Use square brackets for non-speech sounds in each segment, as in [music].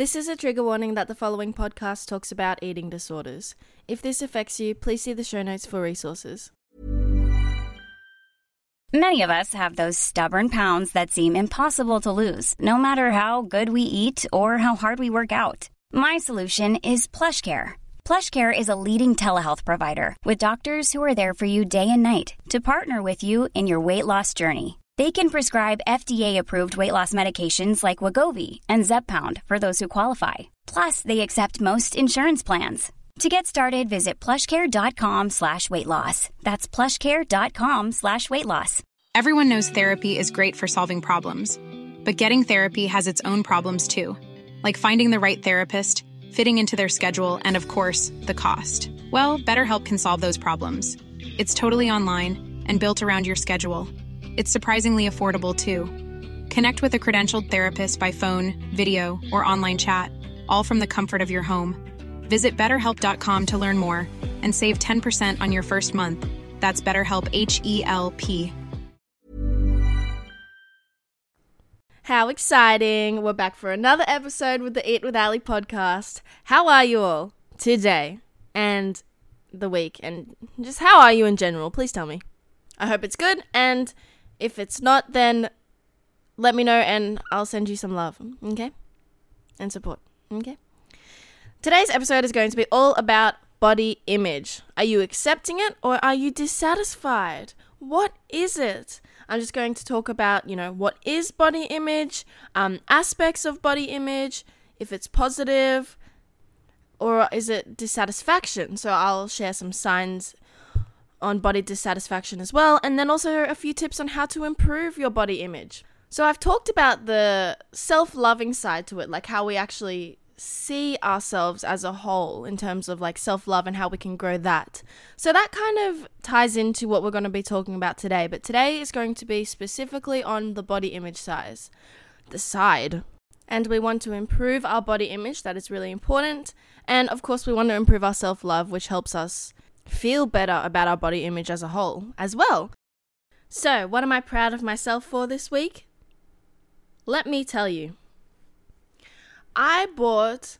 This is a trigger warning that the following podcast talks about eating disorders. If this affects you, please see the show notes for resources. Many of us have those stubborn pounds that seem impossible to lose, no matter how good we eat or how hard we work out. My solution is PlushCare. PlushCare is a leading telehealth provider with doctors who are there for you day and night to partner with you in your weight loss journey. They can prescribe FDA-approved weight loss medications like Wegovy and Zepbound for those who qualify. Plus, they accept most insurance plans. To get started, visit plushcare.com slash weight loss. That's plushcare.com slash weight loss. Everyone knows therapy is great for solving problems, but getting therapy has its own problems too, like finding the right therapist, fitting into their schedule, and of course, the cost. Well, BetterHelp can solve those problems. It's totally online and built around your schedule. It's surprisingly affordable too. Connect with a credentialed therapist by phone, video, or online chat, all from the comfort of your home. Visit betterhelp.com to learn more and save 10% on your first month. That's BetterHelp H E L P. How exciting! We're back for another episode with the Eat with Ally podcast. How are you all today and the week? And just how are you in general? Please tell me. I hope it's good. And if it's not, then let me know and I'll send you some love. Okay? And support. Okay? Today's episode is going to be all about body image. Are you accepting it or are you dissatisfied? What is it? I'm just going to talk about, you know, what is body image, um, aspects of body image, if it's positive, or is it dissatisfaction? So I'll share some signs on body dissatisfaction as well, and then also a few tips on how to improve your body image. So I've talked about the self loving side to it, like how we actually see ourselves as a whole in terms of like self love and how we can grow that. So that kind of ties into what we're going to be talking about today. But today is going to be specifically on the body image size, the side. And we want to improve our body image, that is really important. And of course, we want to improve our self love, which helps us feel better about our body image as a whole as well. So, what am I proud of myself for this week? Let me tell you. I bought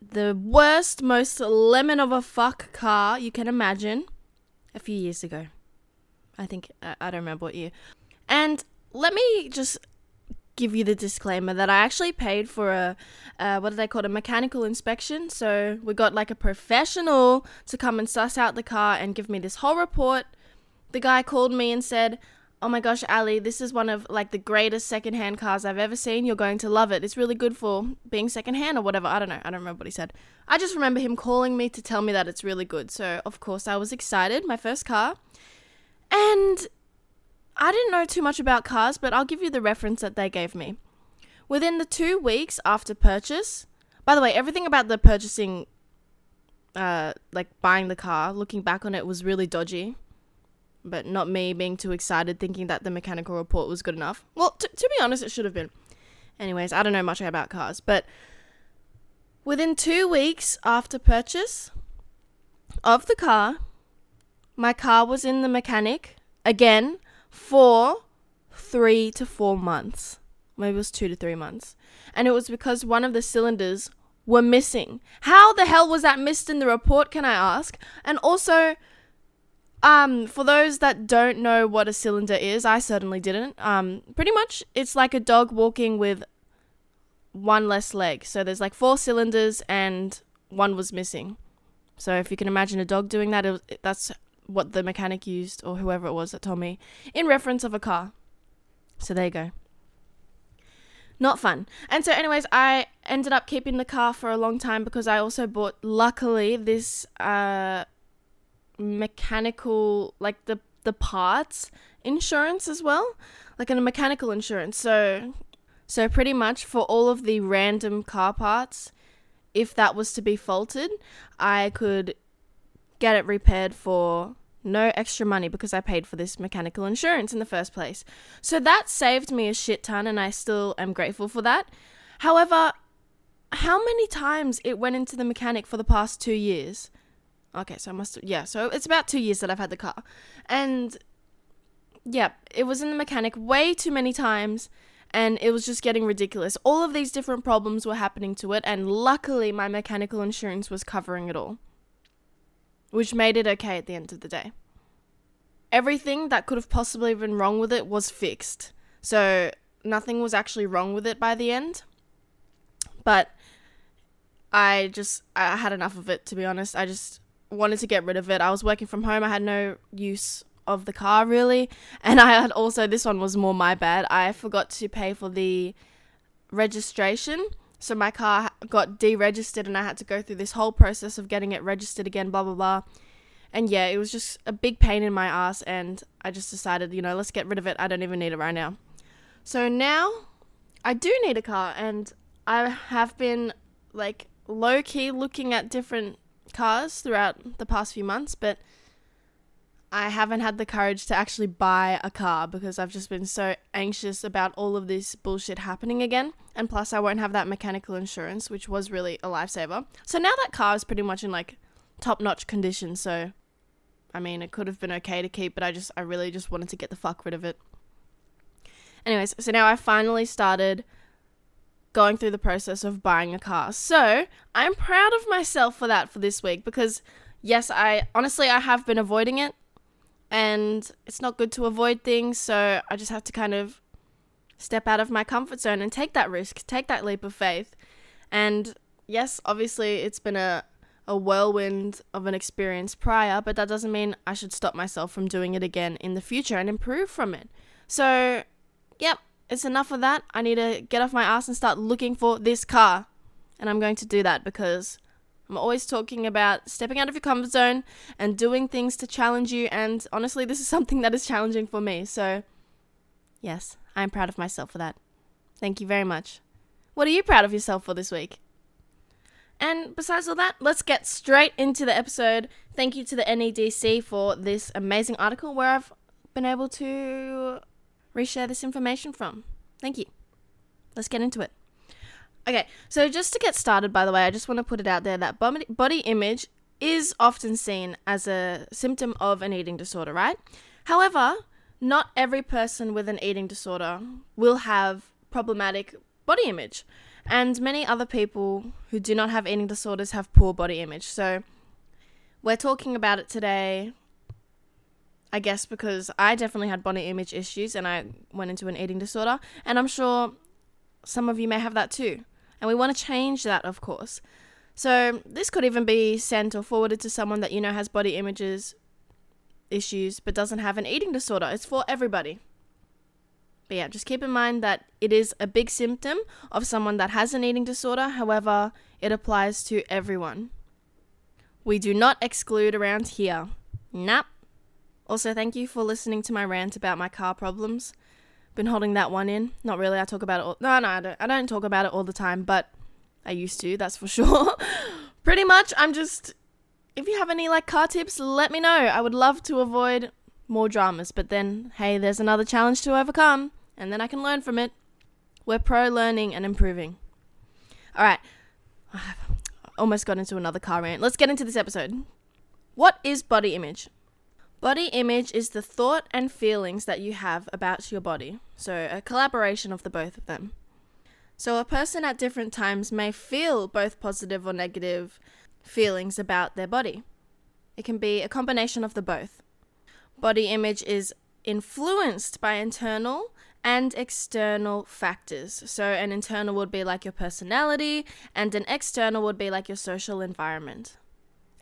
the worst, most lemon of a fuck car you can imagine a few years ago. I think, I, don't remember what year. And let me just give you the disclaimer that I actually paid for a, uh, what do they call it, a mechanical inspection. So we got like a professional to come and suss out the car and give me this whole report. The guy called me and said, Oh my gosh, Ally, this is one of like the greatest secondhand cars I've ever seen. You're going to love it. It's really good for being secondhand or whatever. I don't know. I don't remember what he said. I just remember him calling me to tell me that it's really good. So, of course, I was excited. My first car. And I didn't know too much about cars, but I'll give you the reference that they gave me. Within the two weeks after purchase, by the way, everything about the purchasing, uh, like buying the car, looking back on it was really dodgy. But not me being too excited thinking that the mechanical report was good enough. Well, t- to be honest, it should have been. Anyways, I don't know much about cars, but within two weeks after purchase of the car, my car was in the mechanic again for three to four months. Maybe it was two to three months. And it was because one of the cylinders were missing. How the hell was that missed in the report, can I ask? And also, um, for those that don't know what a cylinder is, I certainly didn't. Um, pretty much it's like a dog walking with one less leg. So there's like four cylinders and one was missing. So if you can imagine a dog doing that, it that's what the mechanic used or whoever it was that told me in reference of a car. So there you go. Not fun. And so anyways, I ended up keeping the car for a long time because I also bought luckily this uh mechanical like the the parts insurance as well, like a mechanical insurance. So so pretty much for all of the random car parts, if that was to be faulted, I could get it repaired for no extra money because I paid for this mechanical insurance in the first place. So that saved me a shit ton and I still am grateful for that. However, how many times it went into the mechanic for the past 2 years? Okay, so I must yeah, so it's about 2 years that I've had the car. And yeah, it was in the mechanic way too many times and it was just getting ridiculous. All of these different problems were happening to it, and luckily, my mechanical insurance was covering it all, which made it okay at the end of the day. Everything that could have possibly been wrong with it was fixed, so nothing was actually wrong with it by the end. But I just I had enough of it to be honest. I just wanted to get rid of it. I was working from home. I had no use of the car really, and I had also this one was more my bad. I forgot to pay for the registration. So my car got deregistered and I had to go through this whole process of getting it registered again, blah blah blah. And yeah, it was just a big pain in my ass and I just decided, you know, let's get rid of it. I don't even need it right now. So now I do need a car and I have been like low key looking at different cars throughout the past few months, but I haven't had the courage to actually buy a car because I've just been so anxious about all of this bullshit happening again. And plus, I won't have that mechanical insurance, which was really a lifesaver. So now that car is pretty much in like top notch condition. So, I mean, it could have been okay to keep, but I just, I really just wanted to get the fuck rid of it. Anyways, so now I finally started going through the process of buying a car. So I'm proud of myself for that for this week because, yes, I honestly, I have been avoiding it and it's not good to avoid things. So I just have to kind of step out of my comfort zone and take that risk, take that leap of faith. And yes, obviously, it's been a, a whirlwind of an experience prior, but that doesn't mean I should stop myself from doing it again in the future and improve from it. So, yep, it's enough of that. I need to get off my ass and start looking for this car. And I'm going to do that because I'm always talking about stepping out of your comfort zone and doing things to challenge you. And honestly, this is [laughs] something that is challenging for me. So, yes, I'm proud of myself for that. Thank you very much. What are you proud of yourself for this week? And besides all that, let's get straight into the episode. Thank you to the NEDC for this amazing article where I've been able to reshare this information from. Thank you. Let's get into it. Okay, so just to get started, by the way, I just want to put it out there that body image is often seen as a symptom of an eating disorder, right? However, not every person with an eating disorder will have problematic body image. And many other people who do not have eating disorders have poor body image. So we're talking about it today, I guess, because I definitely had body image issues and I went into an eating disorder. And I'm sure some of you may have that too. And we want to change that, of course. So this could even be sent or forwarded to someone that you know has body images issues but doesn't have an eating disorder. It's for everybody. But yeah, just keep in mind that it is a big symptom of someone that has an eating disorder. However, it applies to everyone. We do not exclude around here. Nap. Also, thank you for listening to my rant about my car problems been holding that one in. Not really. I talk about it all. No, no, I don't. I don't talk about it all the time, but I used to. That's for [laughs] sure. Pretty much, I'm just. If you have any like car tips, let me know. I would love to avoid more dramas, but then hey, there's another challenge to overcome, and then I can learn from it. We're pro learning and improving. All right. I've [sighs] almost got into another car rant. Let's get into this episode. What is body image? Body image is the thought and feelings that you have about your body, so a collaboration of the both of them. So, a person at different times may feel both positive or negative feelings about their body. It can be a combination of the both. Body image is influenced by internal and external factors. So, an internal would be like your personality, and an external would be like your social environment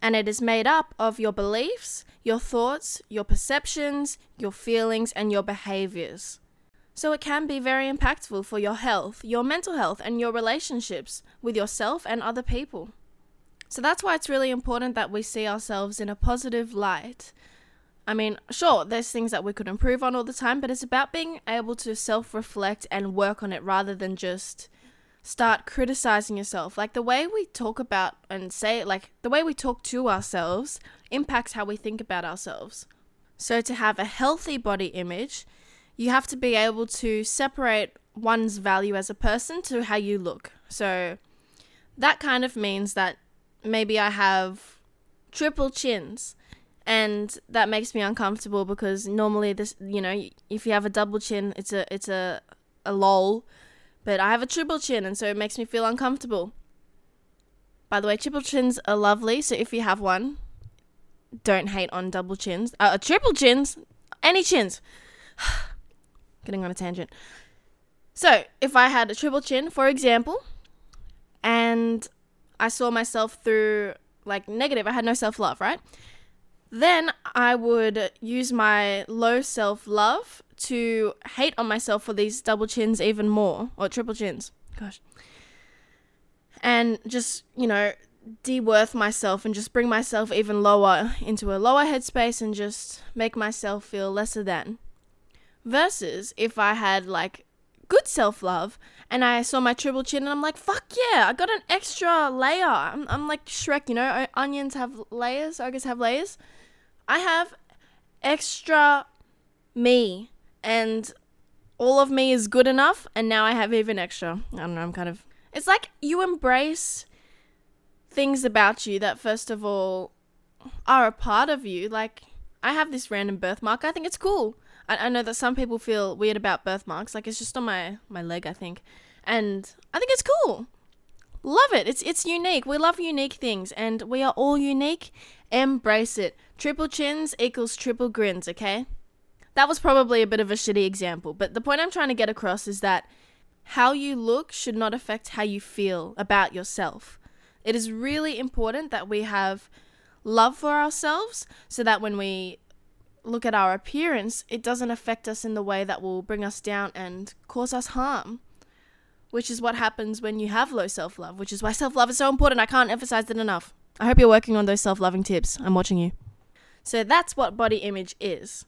and it is made up of your beliefs, your thoughts, your perceptions, your feelings, and your behaviors. So it can be very impactful for your health, your mental health, and your relationships with yourself and other people. So that's why it's really important that we see ourselves in a positive light. I mean, sure, there's things that we could improve on all the time, but it's about being able to self reflect and work on it rather than just start criticizing yourself. Like the way we talk about and say, like the way we talk to ourselves impacts how we think about ourselves. So, to have a healthy body image, you have to be able to separate one's value as a person to how you look. So, that kind of means that maybe I have triple chins and that makes me uncomfortable because normally this you know if you have a double chin it's a it's a a lol, but I have a triple chin and so it makes me feel uncomfortable. By the way, triple chins are lovely, so if you have one, don't hate on double chins. Uh, triple chins, any chins. [sighs] Getting on a tangent. So, if I had a triple chin, for example, and I saw myself through like negative, I had no self love, right? Then I would use my low self love to hate on myself for these double chins even more, or triple chins. Gosh. And just, you know, de-worth myself and just bring myself even lower into a lower headspace and just make myself feel lesser than. Versus if I had like good self-love and I saw my triple chin and I'm like, fuck yeah, I got an extra layer. I'm, I'm like Shrek, you know, onions have layers, I guess have layers. I have extra me and all of me is good enough and now I have even extra. I don't know, I'm kind of it's like you embrace things about you that first of all are a part of you. Like I have this random birthmark. I think it's cool. I, I know that some people feel weird about birthmarks. Like it's just on my my leg, I think, and I think it's cool. Love it. It's it's unique. We love unique things, and we are all unique. Embrace it. Triple chins equals triple grins. Okay. That was probably a bit of a shitty example, but the point I'm trying to get across is that how you look should not affect how you feel about yourself. It is really important that we have love for ourselves so that when we look at our appearance, it doesn't affect us in the way that will bring us down and cause us harm. Which is what happens when you have low self love, which is why self love is so important. I can't emphasize it enough. I hope you're working on those self loving tips. I'm watching you. So that's what body image is.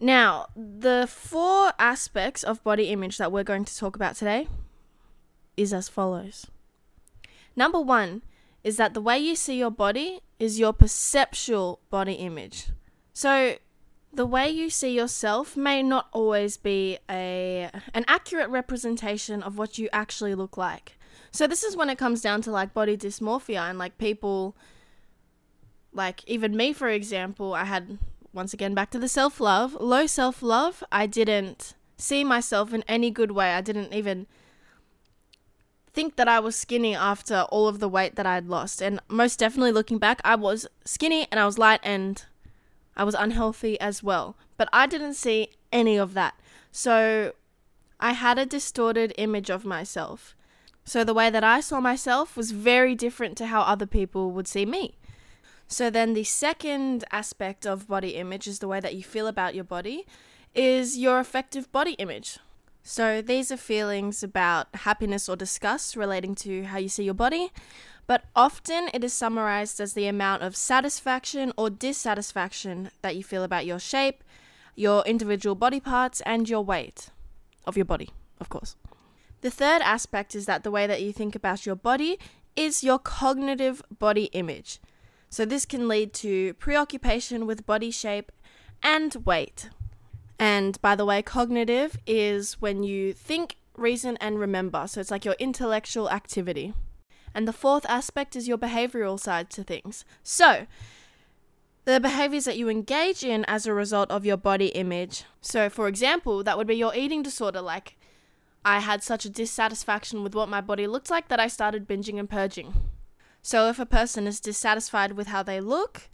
Now, the four aspects of body image that we're going to talk about today is as follows. Number one is that the way you see your body is your perceptual body image. So, the way you see yourself may not always be a an accurate representation of what you actually look like. So this is when it comes down to like body dysmorphia and like people like even me for example, I had once again back to the self-love, low self-love. I didn't see myself in any good way. I didn't even think that I was skinny after all of the weight that I had lost. And most definitely looking back, I was skinny and I was light and I was unhealthy as well. But I didn't see any of that. So I had a distorted image of myself. So the way that I saw myself was very different to how other people would see me. So then the second aspect of body image is the way that you feel about your body is your affective body image. So these are feelings about happiness or disgust relating to how you see your body, but often it is summarized as the amount of satisfaction or dissatisfaction that you feel about your shape, your individual body parts, and your weight of your body, of course. The third aspect is that the way that you think about your body is your cognitive body image. So this can lead to preoccupation with body shape and weight. And by the way, cognitive is when you think, reason, and remember. So it's like your intellectual activity. And the fourth aspect is your behavioral side to things. So, the behaviors that you engage in as a result of your body image. So, for example, that would be your eating disorder. Like, I had such a dissatisfaction with what my body looked like that I started binging and purging. So, if a person is dissatisfied with how they look,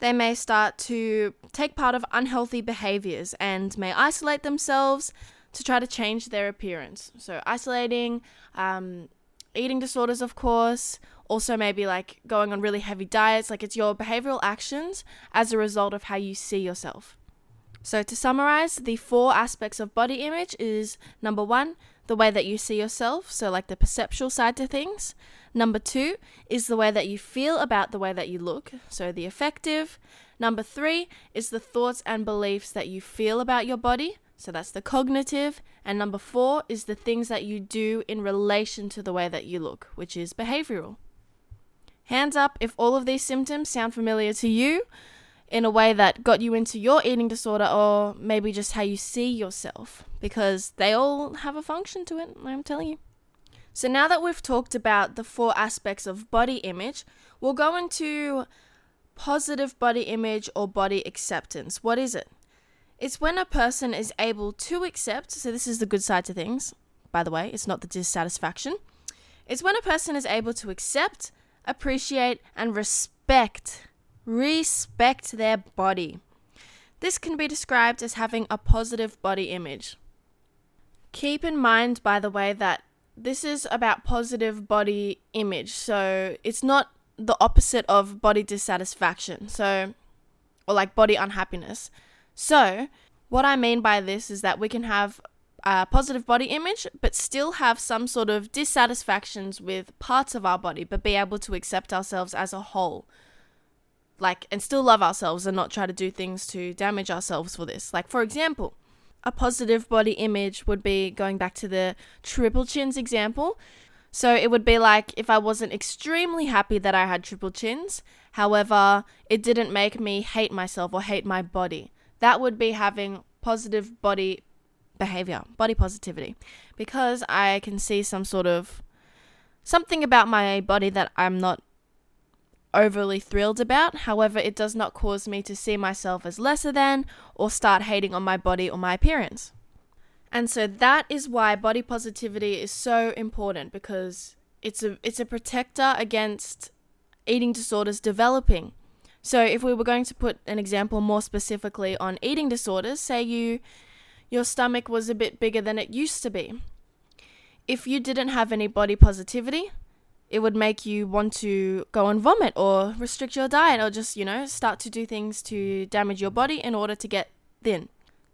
they may start to take part of unhealthy behaviors and may isolate themselves to try to change their appearance. So, isolating, um, eating disorders, of course, also maybe like going on really heavy diets. Like, it's your behavioral actions as a result of how you see yourself. So, to summarize, the four aspects of body image is number one, the way that you see yourself, so like the perceptual side to things. Number two is the way that you feel about the way that you look, so the affective. Number three is the thoughts and beliefs that you feel about your body, so that's the cognitive. And number four is the things that you do in relation to the way that you look, which is behavioral. Hands up if all of these symptoms sound familiar to you in a way that got you into your eating disorder or maybe just how you see yourself, because they all have a function to it, I'm telling you. So now that we've talked about the four aspects of body image, we'll go into positive body image or body acceptance. What is it? It's when a person is able to accept, so this is the good side to things, by the way, it's not the dissatisfaction. It's when a person is able to accept, appreciate, and respect, respect their body. This can be described as having a positive body image. Keep in mind, by the way, that this is about positive body image. So it's not the opposite of body dissatisfaction. So, or like body unhappiness. So, what I mean by this is that we can have a positive body image, but still have some sort of dissatisfactions with parts of our body, but be able to accept ourselves as a whole. Like, and still love ourselves and not try to do things to damage ourselves for this. Like, for example, a positive body image would be going back to the triple chins example. So it would be like if I wasn't extremely happy that I had triple chins, however, it didn't make me hate myself or hate my body. That would be having positive body behavior, body positivity, because I can see some sort of something about my body that I'm not overly thrilled about. However, it does not cause me to see myself as lesser than or start hating on my body or my appearance. And so that is why body positivity is so important because it's a it's a protector against eating disorders developing. So if we were going to put an example more specifically on eating disorders, say you your stomach was a bit bigger than it used to be. If you didn't have any body positivity, it would make you want to go and vomit or restrict your diet or just, you know, start to do things to damage your body in order to get thin.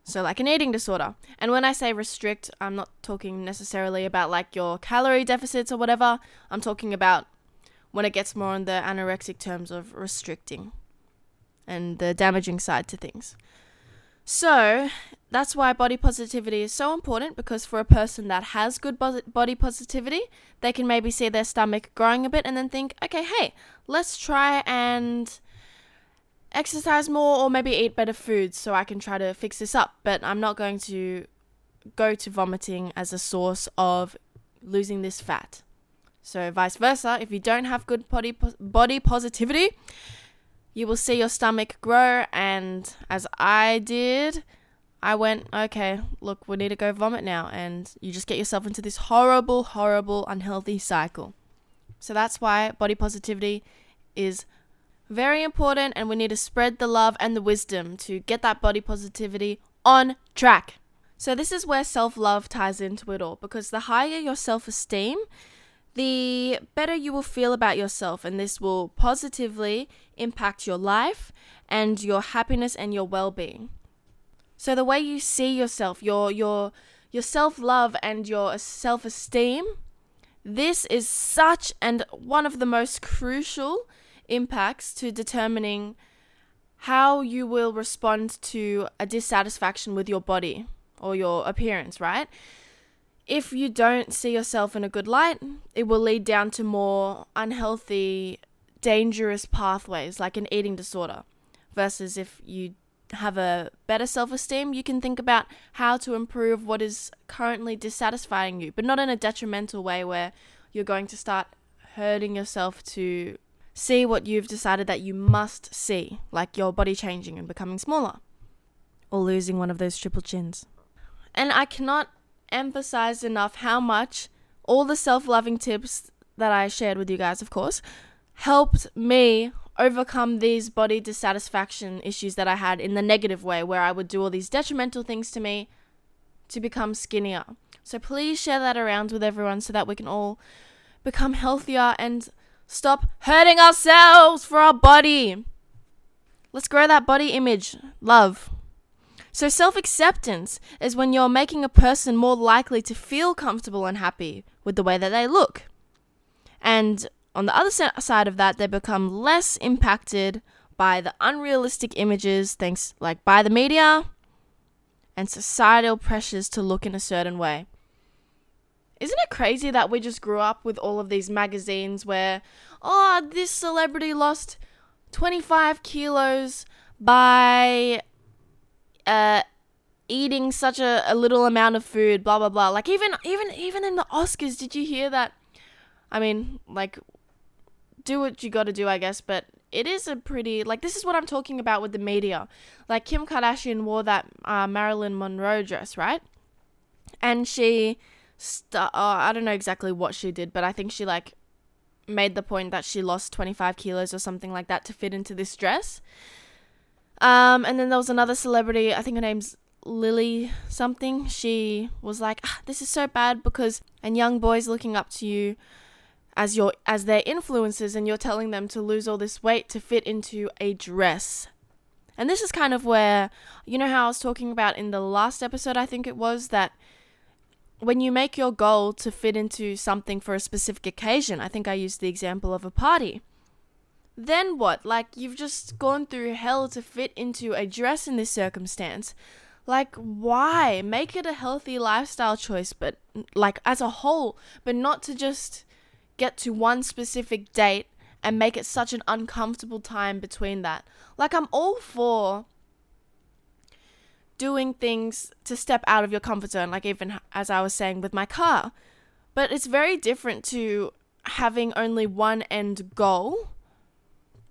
So, like an eating disorder. And when I say restrict, I'm not talking necessarily about like your calorie deficits or whatever. I'm talking about when it gets more on the anorexic terms of restricting and the damaging side to things. So, that's why body positivity is so important because for a person that has good body positivity, they can maybe see their stomach growing a bit and then think, okay, hey, let's try and exercise more or maybe eat better foods so I can try to fix this up. But I'm not going to go to vomiting as a source of losing this fat. So, vice versa, if you don't have good body, body positivity, you will see your stomach grow. And as I did, I went, okay, look, we need to go vomit now. And you just get yourself into this horrible, horrible, unhealthy cycle. So that's why body positivity is very important. And we need to spread the love and the wisdom to get that body positivity on track. So, this is where self love ties into it all because the higher your self esteem, the better you will feel about yourself, and this will positively impact your life and your happiness and your well being. So the way you see yourself, your your your self-love and your self-esteem, this is such and one of the most crucial impacts to determining how you will respond to a dissatisfaction with your body or your appearance, right? If you don't see yourself in a good light, it will lead down to more unhealthy, dangerous pathways like an eating disorder. Versus if you have a better self esteem, you can think about how to improve what is currently dissatisfying you, but not in a detrimental way where you're going to start hurting yourself to see what you've decided that you must see, like your body changing and becoming smaller, or losing one of those triple chins. And I cannot emphasized enough how much all the self loving tips that I shared with you guys, of course, helped me overcome these body dissatisfaction issues that I had in the negative way, where I would do all these detrimental things to me to become skinnier. So please share that around with everyone so that we can all become healthier and stop hurting ourselves for our body. Let's grow that body image. Love. So, self acceptance is when you're making a person more likely to feel comfortable and happy with the way that they look. And on the other side of that, they become less impacted by the unrealistic images, thanks like by the media and societal pressures to look in a certain way. Isn't it crazy that we just grew up with all of these magazines where, oh, this celebrity lost 25 kilos by uh, eating such a, a little amount of food, blah blah blah. Like even even even in the Oscars, did you hear that? I mean, like, do what you got to do, I guess. But it is a pretty like this is what I'm talking about with the media. Like Kim Kardashian wore that uh, Marilyn Monroe dress, right? And she, st- uh, I don't know exactly what she did, but I think she like made the point that she lost 25 kilos or something like that to fit into this dress. Um, and then there was another celebrity, I think her name's Lily something. She was like, ah, "This is so bad because and young boys looking up to you as your as their influences and you're telling them to lose all this weight to fit into a dress." And this is kind of where you know how I was talking about in the last episode I think it was that when you make your goal to fit into something for a specific occasion, I think I used the example of a party. Then what? Like, you've just gone through hell to fit into a dress in this circumstance. Like, why? Make it a healthy lifestyle choice, but like as a whole, but not to just get to one specific date and make it such an uncomfortable time between that. Like, I'm all for doing things to step out of your comfort zone, like even as I was saying with my car. But it's very different to having only one end goal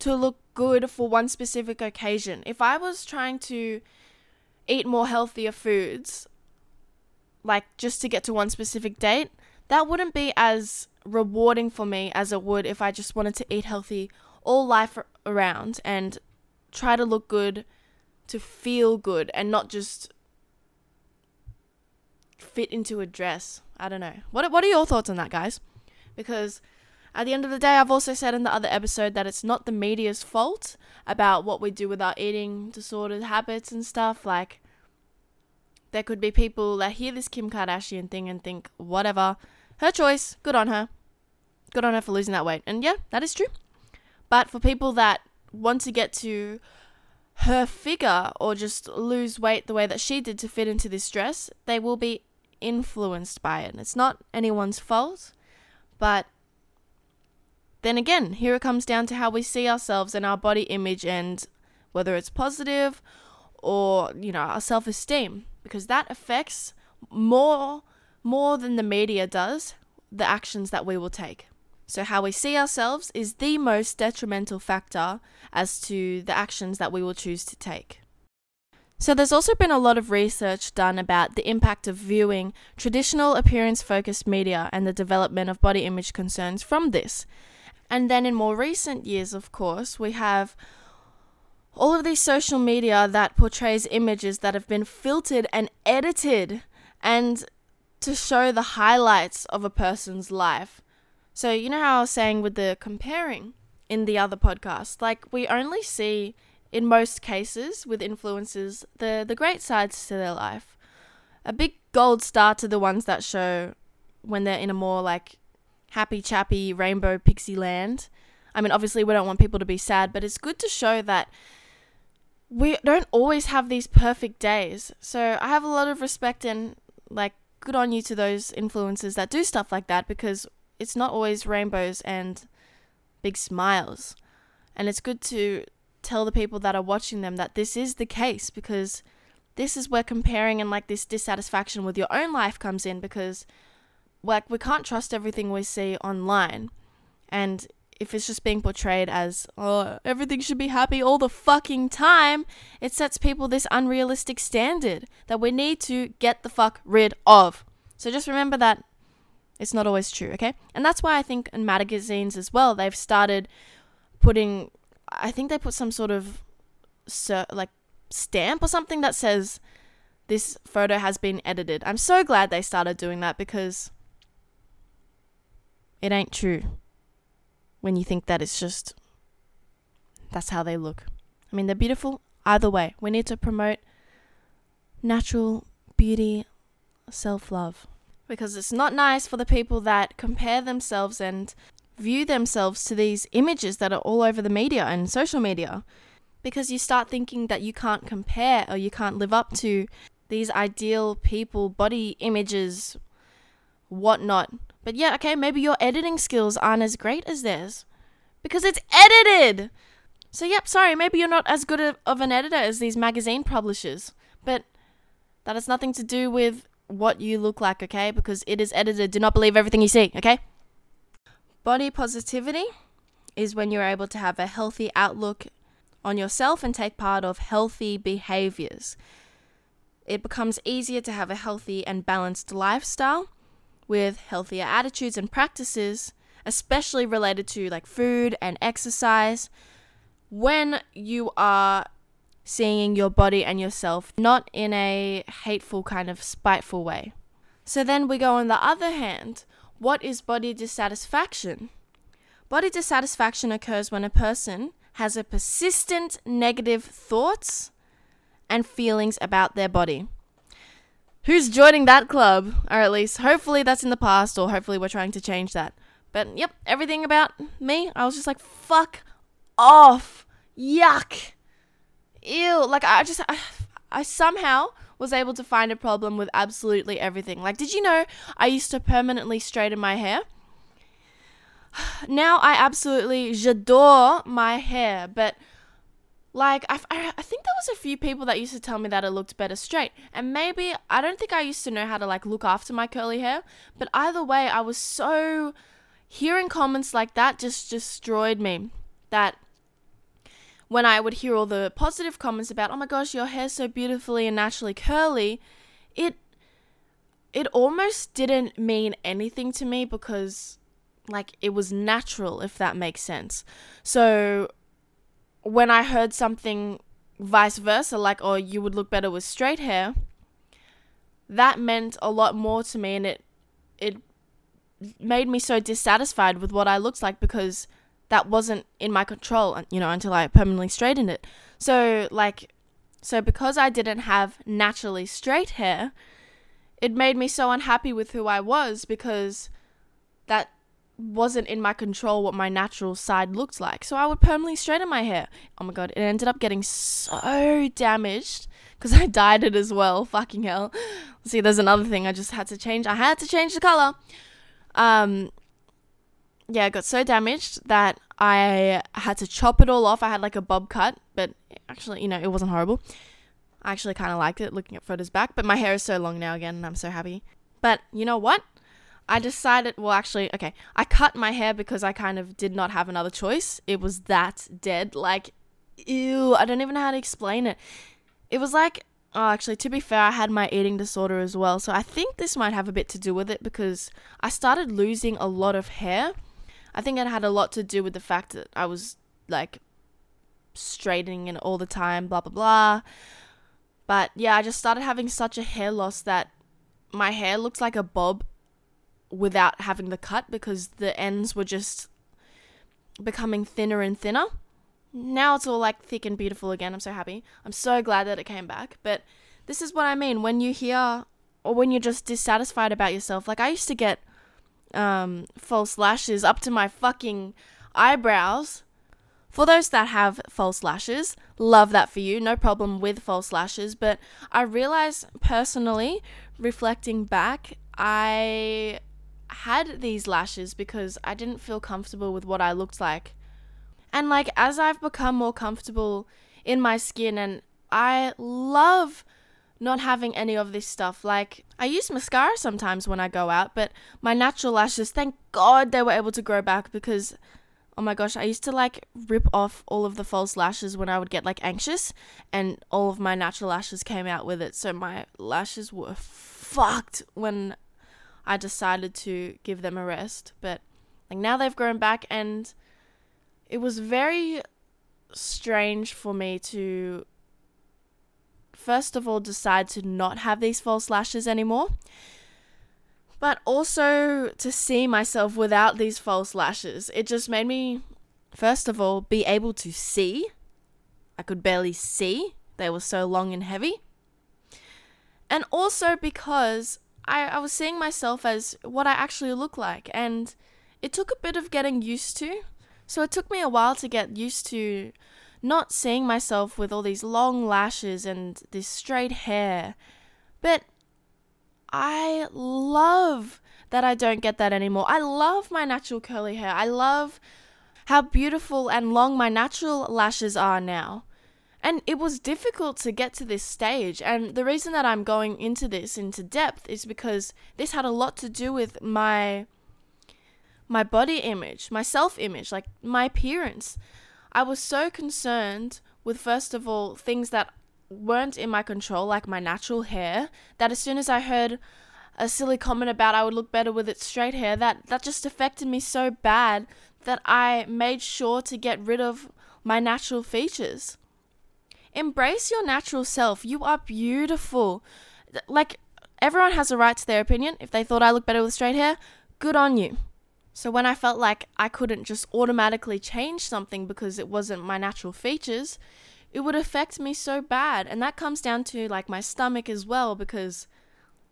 to look good for one specific occasion. If I was trying to eat more healthier foods, like just to get to one specific date, that wouldn't be as rewarding for me as it would if I just wanted to eat healthy all life around and try to look good to feel good and not just fit into a dress. I don't know. What what are your thoughts on that, guys? Because at the end of the day, I've also said in the other episode that it's not the media's fault about what we do with our eating disordered habits and stuff. Like, there could be people that hear this Kim Kardashian thing and think, whatever, her choice, good on her. Good on her for losing that weight. And yeah, that is true. But for people that want to get to her figure or just lose weight the way that she did to fit into this dress, they will be influenced by it. It's not anyone's fault, but then again, here it comes down to how we see ourselves and our body image and whether it's positive or, you know, our self-esteem because that affects more more than the media does the actions that we will take. So, how we see ourselves is the most detrimental factor as to the actions that we will choose to take. So, there's also been a lot of research done about the impact of viewing traditional appearance focused media and the development of body image concerns from this. And then in more recent years, of course, we have all of these social media that portrays images that have been filtered and edited and to show the highlights of a person's life. So, you know how I was saying with the comparing in the other podcast? Like, we only see, in most cases, with influencers, the, the great sides to their life. A big gold star to the ones that show when they're in a more like happy chappy rainbow pixie land. I mean, obviously, we don't want people to be sad, but it's good to show that we don't always have these perfect days. So I have a lot of respect and like good on you to those influencers that do stuff like that because it's not always rainbows and big smiles. And it's good to tell the people that are watching them that this is the case because this is where comparing and like this dissatisfaction with your own life comes in because like we can't trust everything we see online. And if it's just being portrayed as oh everything should be happy all the fucking time, it sets people this unrealistic standard that we need to get the fuck rid of. So just remember that it's not always true, okay? And that's why I think in magazines as well, they've started putting, I think they put some sort of like stamp or something that says this photo has been edited. I'm so glad they started doing that because it ain't true when you think that it's just that's how they look. I mean, they're beautiful either way. We need to promote natural beauty, self love because it's not nice for the people that compare themselves and view themselves to these images that are all over the media and social media because you start thinking that you can't compare or you can't live up to these ideal people, body images, whatnot. But yeah, okay, maybe your editing skills aren't as great as theirs because it's edited. So, yep, sorry, maybe you're not as good of an editor as these magazine publishers, but that has nothing to do with what you look like, okay? Because it is edited. Do not believe everything you see, okay? Body positivity is when you're able to have a healthy outlook on yourself and take part of healthy behaviors. It becomes easier to have a healthy and balanced lifestyle with healthier attitudes and practices, especially related to like food and exercise, when you are seeing your body and yourself not in a hateful kind of spiteful way. So then we go on the other hand, what is body dissatisfaction? Body dissatisfaction occurs when a person has a persistent negative thoughts and feelings about their body. Who's joining that club? Or at least, hopefully, that's in the past, or hopefully, we're trying to change that. But yep, everything about me, I was just like, fuck off. Yuck. Ew. Like, I just, I, [sighs] I somehow was able to find a problem with absolutely everything. Like, did you know I used to permanently straighten my hair? [sighs] Now I absolutely j'adore my hair, but like I, I think there was a few people that used to tell me that it looked better straight. And maybe i don't think i used to know how to like look after my curly hair. But either way i was so hearing comments like that just destroyed me that when i would hear all the positive comments about oh my gosh your hair's so beautifully and naturally curly it it almost didn't mean anything to me because like it was natural if that makes sense. So when I heard something vice versa, like, oh, you would look better with straight hair, that meant a lot more to me and it it made me so dissatisfied with what I looked like because that wasn't in my control, you know, until I permanently straightened it. So, like, so because I didn't have naturally straight hair, it made me so unhappy with who I was because that wasn't in my control what my natural side looked like. So I would permanently straighten my hair. Oh my god, it ended up getting so damaged because [laughs] I dyed it as well. Fucking hell. See, there's another thing I just had to change. I had to change the color. Um yeah, it got so damaged that I had to chop it all off. I had like a bob cut, but actually, you know, it wasn't horrible. I actually kind of liked it looking at photos back, but my hair is so long now again and I'm so happy. But you know what? I decided, well, actually, okay, I cut my hair because I kind of did not have another choice. It was that dead. Like, ew, I don't even know how to explain it. It was like, oh, actually, to be fair, I had my eating disorder as well. So I think this might have a bit to do with it because I started losing a lot of hair. I think it had a lot to do with the fact that I was like straightening it all the time, blah, blah, blah. But yeah, I just started having such a hair loss that my hair looks like a bob without having the cut because the ends were just becoming thinner and thinner. Now it's all like thick and beautiful again. I'm so happy. I'm so glad that it came back. But this is what I mean when you hear or when you're just dissatisfied about yourself. Like I used to get um, false lashes up to my fucking eyebrows. For those that have false lashes, love that for you. No problem with false lashes. But I realize personally, reflecting back, I had these lashes because I didn't feel comfortable with what I looked like. And like as I've become more comfortable in my skin and I love not having any of this stuff. Like I use mascara sometimes when I go out, but my natural lashes, thank God they were able to grow back because oh my gosh, I used to like rip off all of the false lashes when I would get like anxious and all of my natural lashes came out with it. So my lashes were fucked when I decided to give them a rest. But like now they've grown back and it was very strange for me to first of all decide to not have these false lashes anymore. But also to see myself without these false lashes. It just made me first of all be able to see. I could barely see. They were so long and heavy. And also because I, I was seeing myself as what I actually look like, and it took a bit of getting used to. So it took me a while to get used to not seeing myself with all these long lashes and this straight hair. But I love that I don't get that anymore. I love my natural curly hair. I love how beautiful and long my natural lashes are now. And it was difficult to get to this stage. And the reason that I'm going into this into depth is because this had a lot to do with my my body image, my self image, like my appearance. I was so concerned with, first of all, things that weren't in my control, like my natural hair, that as soon as I heard a silly comment about I would look better with it straight hair, that, that just affected me so bad that I made sure to get rid of my natural features. Embrace your natural self. You are beautiful. Like, everyone has a right to their opinion. If they thought I looked better with straight hair, good on you. So when I felt like I couldn't just automatically change something because it wasn't my natural features, it would affect me so bad. And that comes down to like my stomach as well because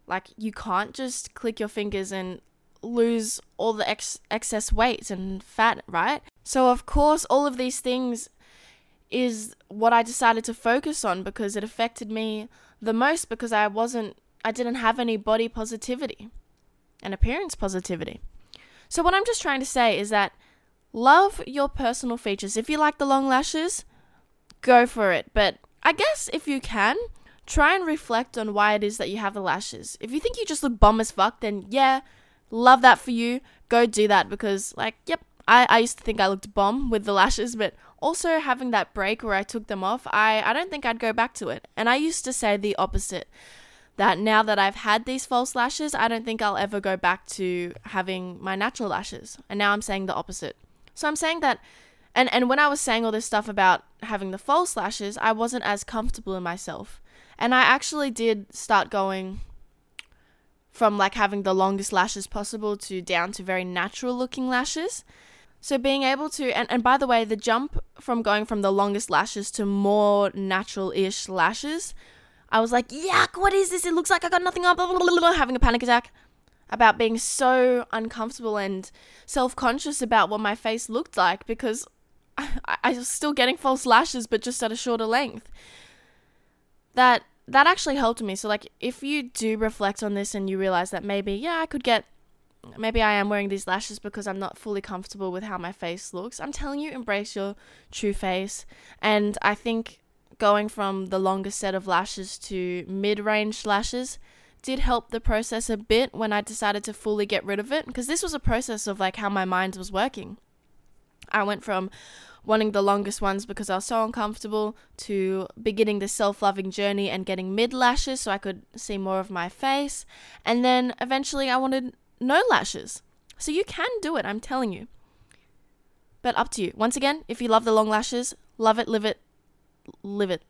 like you can't just click your fingers and lose all the ex- excess weight and fat, right? So of course all of these things is what I decided to focus on because it affected me the most because I wasn't I didn't have any body positivity and appearance positivity. So, what I'm just trying to say is that love your personal features. If you like the long lashes, go for it. But I guess if you can, try and reflect on why it is that you have the lashes. If you think you just look bomb as fuck, then yeah, love that for you. Go do that because, like, yep, I, I used to think I looked bomb with the lashes, but also having that break where I took them off, I, I don't think I'd go back to it. And I used to say the opposite that now that I've had these false lashes, I don't think I'll ever go back to having my natural lashes. And now I'm saying the opposite. So I'm saying that and and when I was saying all this stuff about having the false lashes, I wasn't as comfortable in myself. And I actually did start going from like having the longest lashes possible to down to very natural looking lashes. So being able to and, and by the way, the jump from going from the longest lashes to more natural ish lashes I was like, yuck, what is this? It looks like I got nothing on, blah, blah, blah, having a panic attack about being so uncomfortable and self conscious about what my face looked like because [laughs] I, I was still getting false lashes, but just at a shorter length. That that actually helped me. So like if you do reflect on this and you realize that maybe yeah, I could get maybe I am wearing these lashes because I'm not fully comfortable with how my face looks. I'm telling you embrace your true face and I think going from the longest set of lashes to mid range lashes did help the process a bit when I decided to fully get rid of it because this was a process of like how my mind was working. I went from wanting the longest ones because I was so uncomfortable to beginning the self loving journey and getting mid lashes so I could see more of my face. And then eventually I wanted no lashes. So you can do it, I'm telling you. But up to you. Once again, if you love the long lashes, love it, live it, live it.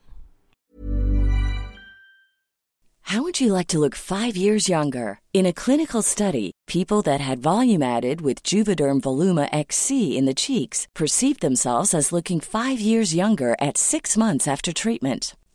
How would you like to look five years younger? In a clinical study, people that had volume added with Juvederm Voluma XC in the cheeks perceived themselves as looking five years younger at six months after treatment.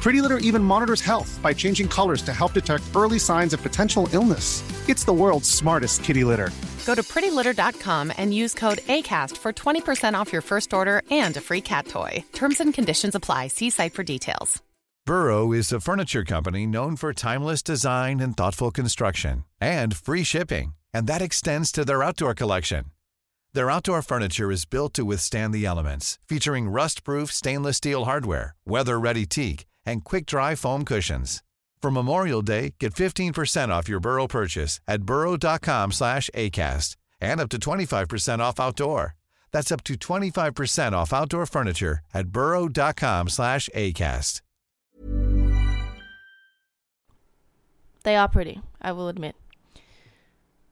Pretty Litter even monitors health by changing colors to help detect early signs of potential illness. It's the world's smartest kitty litter. Go to prettylitter.com and use code ACAST for 20% off your first order and a free cat toy. Terms and conditions apply. See site for details. Burrow is a furniture company known for timeless design and thoughtful construction and free shipping, and that extends to their outdoor collection. Their outdoor furniture is built to withstand the elements, featuring rust-proof stainless steel hardware, weather-ready teak, and quick-dry foam cushions. For Memorial Day, get 15% off your Burrow purchase at burrow.com slash ACAST and up to 25% off outdoor. That's up to 25% off outdoor furniture at burrow.com slash ACAST. They are pretty, I will admit.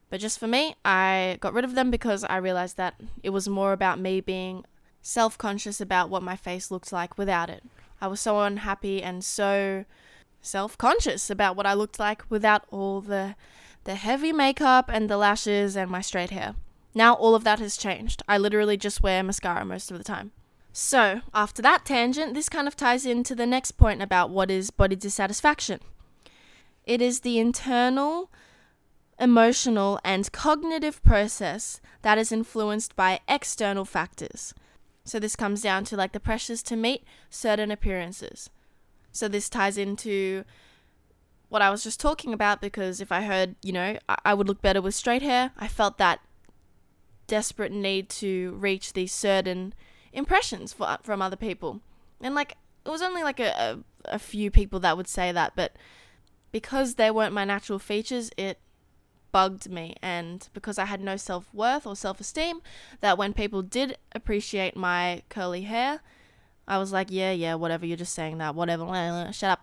But just for me, I got rid of them because I realized that it was more about me being self conscious about what my face looked like without it. I was so unhappy and so self conscious about what I looked like without all the the heavy makeup and the lashes and my straight hair. Now all of that has changed. I literally just wear mascara most of the time. So, after that tangent, this kind of ties into the next point about what is body dissatisfaction. It is the internal, emotional, and cognitive process that is influenced by external factors. So, this comes down to like the pressures to meet certain appearances. So, this ties into what I was just talking about because if I heard, you know, I, I would look better with straight hair, I felt that desperate need to reach these certain impressions for, from other people. And like, it was only like a, a, a few people that would say that, but because they weren't my natural features, it bugged me. And because I had no self worth or self esteem, that when people did appreciate my curly hair, I was like, yeah, yeah, whatever, you're just saying that, whatever, shut up.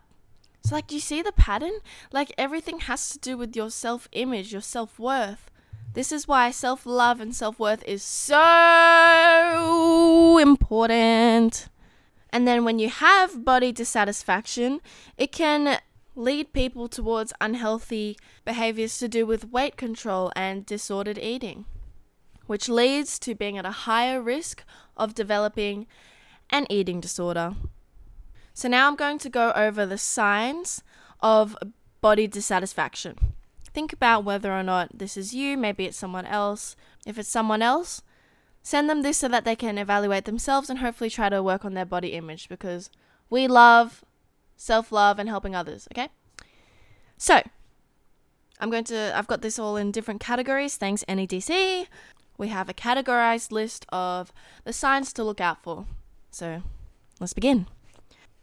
So, like, do you see the pattern? Like, everything has to do with your self image, your self worth. This is why self love and self worth is so important. And then when you have body dissatisfaction, it can lead people towards unhealthy behaviors to do with weight control and disordered eating, which leads to being at a higher risk of developing an eating disorder. So now I'm going to go over the signs of body dissatisfaction. Think about whether or not this is you, maybe it's someone else. If it's someone else, send them this so that they can evaluate themselves and hopefully try to work on their body image because we love self love and helping others, okay? So, I'm going to, I've got this all in different categories. Thanks, NEDC. We have a categorized list of the signs to look out for. So, let's begin.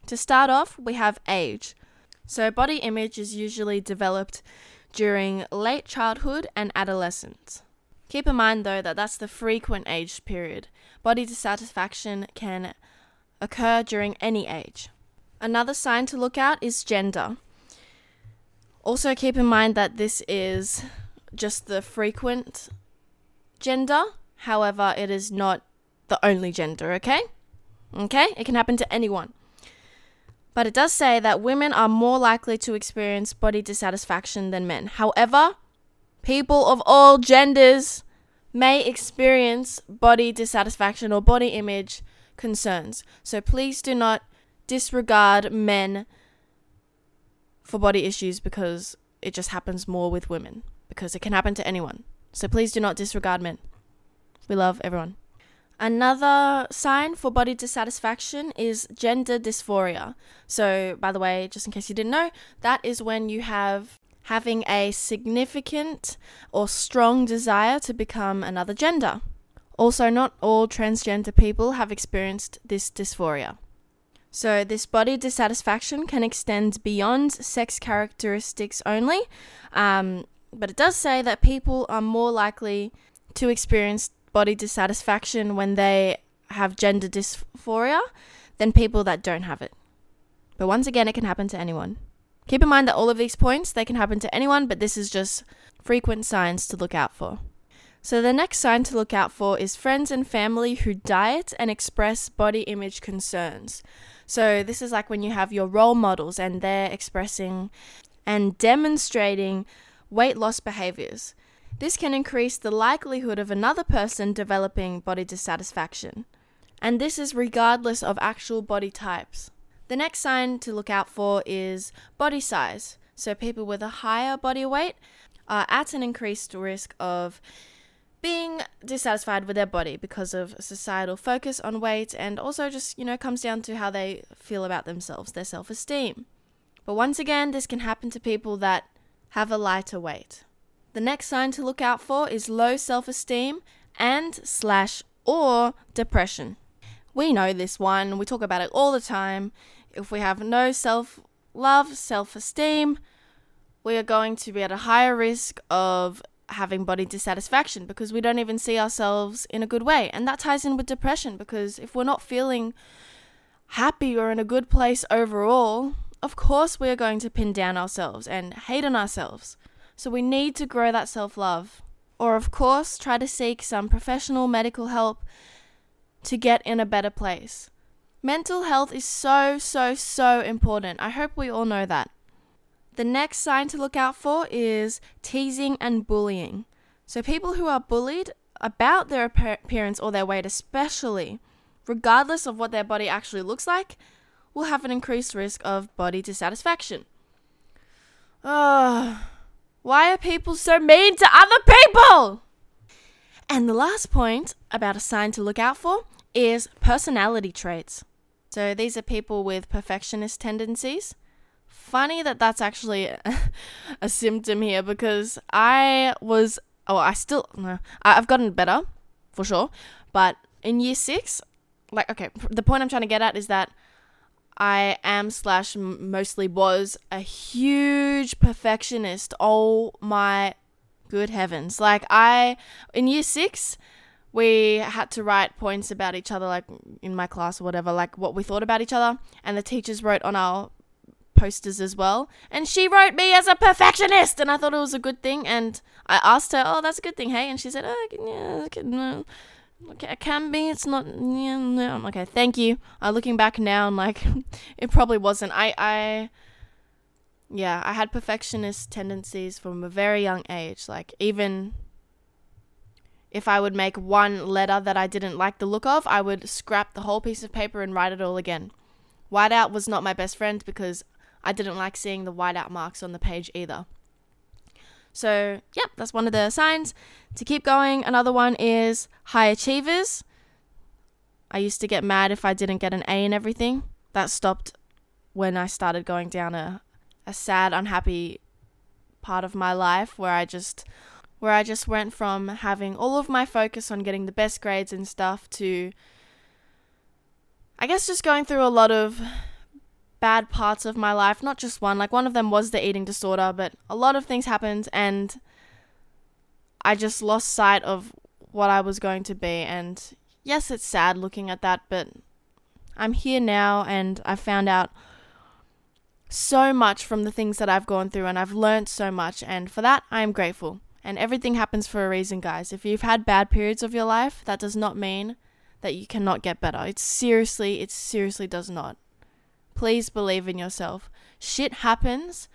To start off, we have age. So, body image is usually developed during late childhood and adolescence. Keep in mind though that that's the frequent age period. Body dissatisfaction can occur during any age. Another sign to look out is gender. Also, keep in mind that this is just the frequent gender, however, it is not the only gender, okay? Okay? It can happen to anyone. But it does say that women are more likely to experience body dissatisfaction than men. However, people of all genders may experience body dissatisfaction or body image concerns. So please do not disregard men for body issues because it just happens more with women because it can happen to anyone. So please do not disregard men. We love everyone. Another sign for body dissatisfaction is gender dysphoria. So, by the way, just in case you didn't know, that is when you have having a significant or strong desire to become another gender. Also, not all transgender people have experienced this dysphoria. So, this body dissatisfaction can extend beyond sex characteristics only, um, but it does say that people are more likely to experience body dissatisfaction when they have gender dysphoria than people that don't have it. But once again, it can happen to anyone. Keep in mind that all of these points they can happen to anyone, but this is just frequent signs to look out for. So the next sign to look out for is friends and family who diet and express body image concerns. So this is like when you have your role models and they're expressing and demonstrating weight loss behaviors. This can increase the likelihood of another person developing body dissatisfaction. And this is regardless of actual body types. The next sign to look out for is body size. So, people with a higher body weight are at an increased risk of being dissatisfied with their body because of societal focus on weight and also just, you know, comes down to how they feel about themselves, their self esteem. But once again, this can happen to people that have a lighter weight. The next sign to look out for is low self esteem and slash or depression. We know this one, we talk about it all the time. If we have no self love, self esteem, we are going to be at a higher risk of having body dissatisfaction because we don't even see ourselves in a good way. And that ties in with depression because if we're not feeling happy or in a good place overall, of course we are going to pin down ourselves and hate on ourselves. So we need to grow that self love. Or, of course, try to seek some professional medical help to get in a better place. Mental health is so, so, so important. I hope we all know that. The next sign to look out for is teasing and bullying. So, people who are bullied about their appearance or their weight, especially, regardless of what their body actually looks like, will have an increased risk of body dissatisfaction. Ugh. Why are people so mean to other people? And the last point about a sign to look out for is personality traits. So these are people with perfectionist tendencies. Funny that that's actually [laughs] a, symptom here because I was, oh, I still, no, I've gotten better for sure. But in year six, like, okay, the point I'm trying to get at is that I am slash mostly was a huge perfectionist. Oh my good heavens. Like I in year 6 we had to write points about each other like in my class or whatever like what we thought about each other and the teachers wrote on our posters as well and she wrote me as a perfectionist and I thought it was a good thing and I asked her oh that's a good thing hey and she said oh yeah Okay, it can be. It's not. Yeah, no. Okay, thank you. Uh, looking back now, I'm like, [laughs] it probably wasn't. I, I, yeah, I had perfectionist tendencies from a very young age. Like even if I would make one letter that I didn't like the look of, I would scrap the whole piece of paper and write it all again. Whiteout was not my best friend because I didn't like seeing the whiteout marks on the page either. So, yep, that's one of the signs. To keep going, another one is high achievers. I used to get mad if I didn't get an A in everything. That stopped when I started going down a, a sad, unhappy part of my life where I just where I just went from having all of my focus on getting the best grades and stuff to I guess just going through a lot of bad parts of my life, not just one. Like one of them was the eating disorder, but a lot of things happened and I just lost sight of what I was going to be and yes, it's sad looking at that, but I'm here now and I found out so much from the things that I've gone through and I've learned so much and for that I am grateful. And everything happens for a reason, guys. If you've had bad periods of your life, that does not mean that you cannot get better. It seriously, it seriously does not. Please believe in yourself. Shit happens,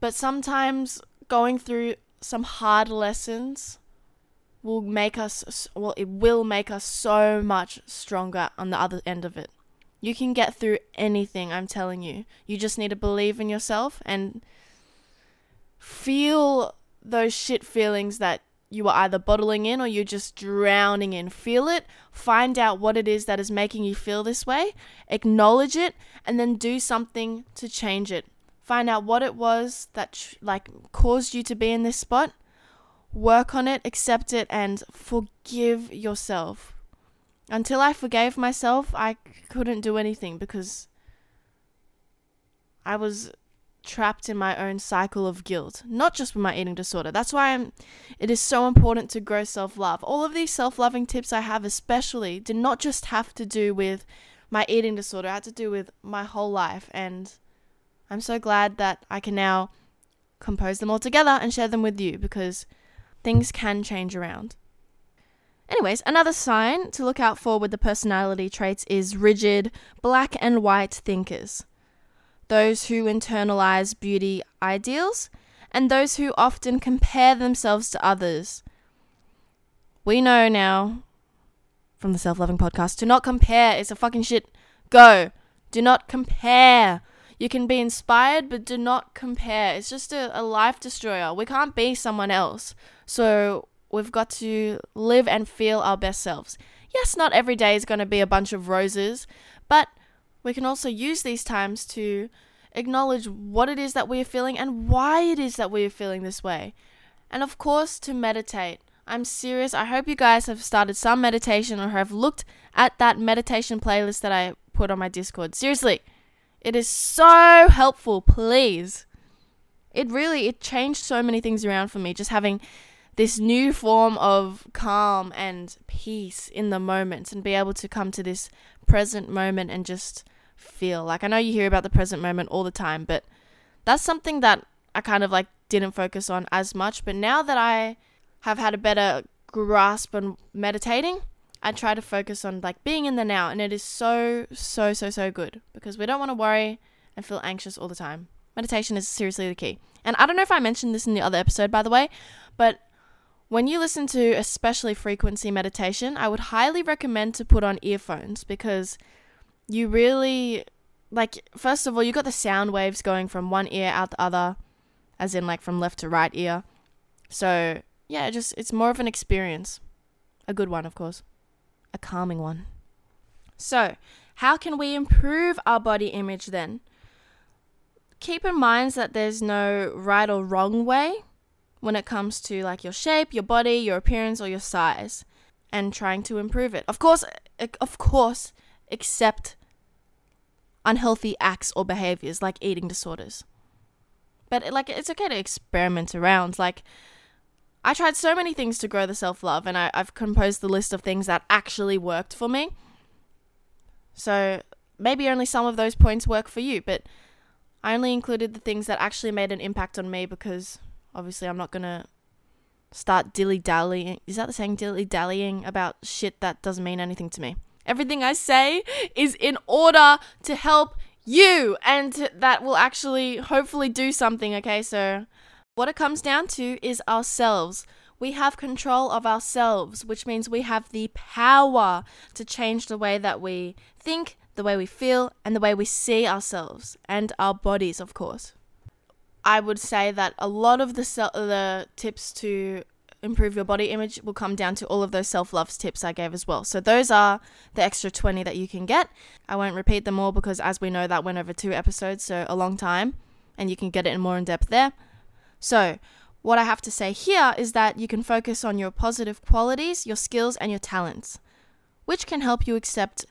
but sometimes going through some hard lessons will make us well it will make us so much stronger on the other end of it. You can get through anything, I'm telling you. You just need to believe in yourself and feel those shit feelings that you are either bottling in or you're just drowning in. Feel it, find out what it is that is making you feel this way, acknowledge it, and then do something to change it. Find out what it was that like caused you to be in this spot. Work on it, accept it, and forgive yourself. Until I forgave myself, I couldn't do anything because I was trapped in my own cycle of guilt, not just with my eating disorder. That's why I'm, it is so important to grow self love. All of these self loving tips I have, especially, did not just have to do with my eating disorder, it had to do with my whole life. And I'm so glad that I can now compose them all together and share them with you because things can change around. Anyways, another sign to look out for with the personality traits is rigid, black and white thinkers those who internalize beauty ideals, and those who often compare themselves to others. We know now from the Self Loving Podcast to not compare. It's a fucking shit. Go. Do not compare. You can be inspired, but do not compare. It's just a, a life destroyer. We can't be someone else. So we've got to live and feel our best selves. Yes, not every day is going to be a bunch of roses, but we can also use these times to acknowledge what it is that we are feeling and why it is that we are feeling this way. And of course, to meditate. I'm serious. I hope you guys have started some meditation or have looked at that meditation playlist that I put on my Discord. Seriously, it is so helpful, please. It really it changed so many things around for me just having this new form of calm and peace in the moment and be able to come to this present moment and just feel. Like I know you hear about the present moment all the time, but that's something that I kind of like didn't focus on as much, but now that I have had a better grasp on meditating, I try to focus on like being in the now and it is so so so so good because we don't want to worry and feel anxious all the time. Meditation is seriously the key. And I don't know if I mentioned this in the other episode by the way, but when you listen to especially frequency meditation, I would highly recommend to put on earphones because you really like first of all, you got the sound waves going from one ear out the other as in like from left to right ear. So, yeah, just it's more of an experience. A good one, of course a calming one. So, how can we improve our body image then? Keep in mind that there's no right or wrong way when it comes to like your shape, your body, your appearance, or your size, and trying to improve it. Of course, eh, of course, except unhealthy acts or behaviors like eating disorders. But like it's okay to experiment around. Like I tried so many things to grow the self love, and I, I've composed the list of things that actually worked for me. So maybe only some of those points work for you, but I only included the things that actually made an impact on me because obviously I'm not gonna start dilly dallying. Is that the saying? Dilly dallying about shit that doesn't mean anything to me. Everything I say is in order to help you, and that will actually hopefully do something, okay? So what it comes down to is ourselves. We have control of ourselves, which means we have the power to change the way that we think, the way we feel, and the way we see ourselves and our bodies, of course. I would say that a lot of the se- the tips to improve your body image will come down to all of those self-love tips I gave as well. So those are the extra 20 that you can get. I won't repeat them all because as we know that went over two episodes, so a long time, and you can get it in more in depth there. So, what I have to say here is that you can focus on your positive qualities, your skills, and your talents, which can help you accept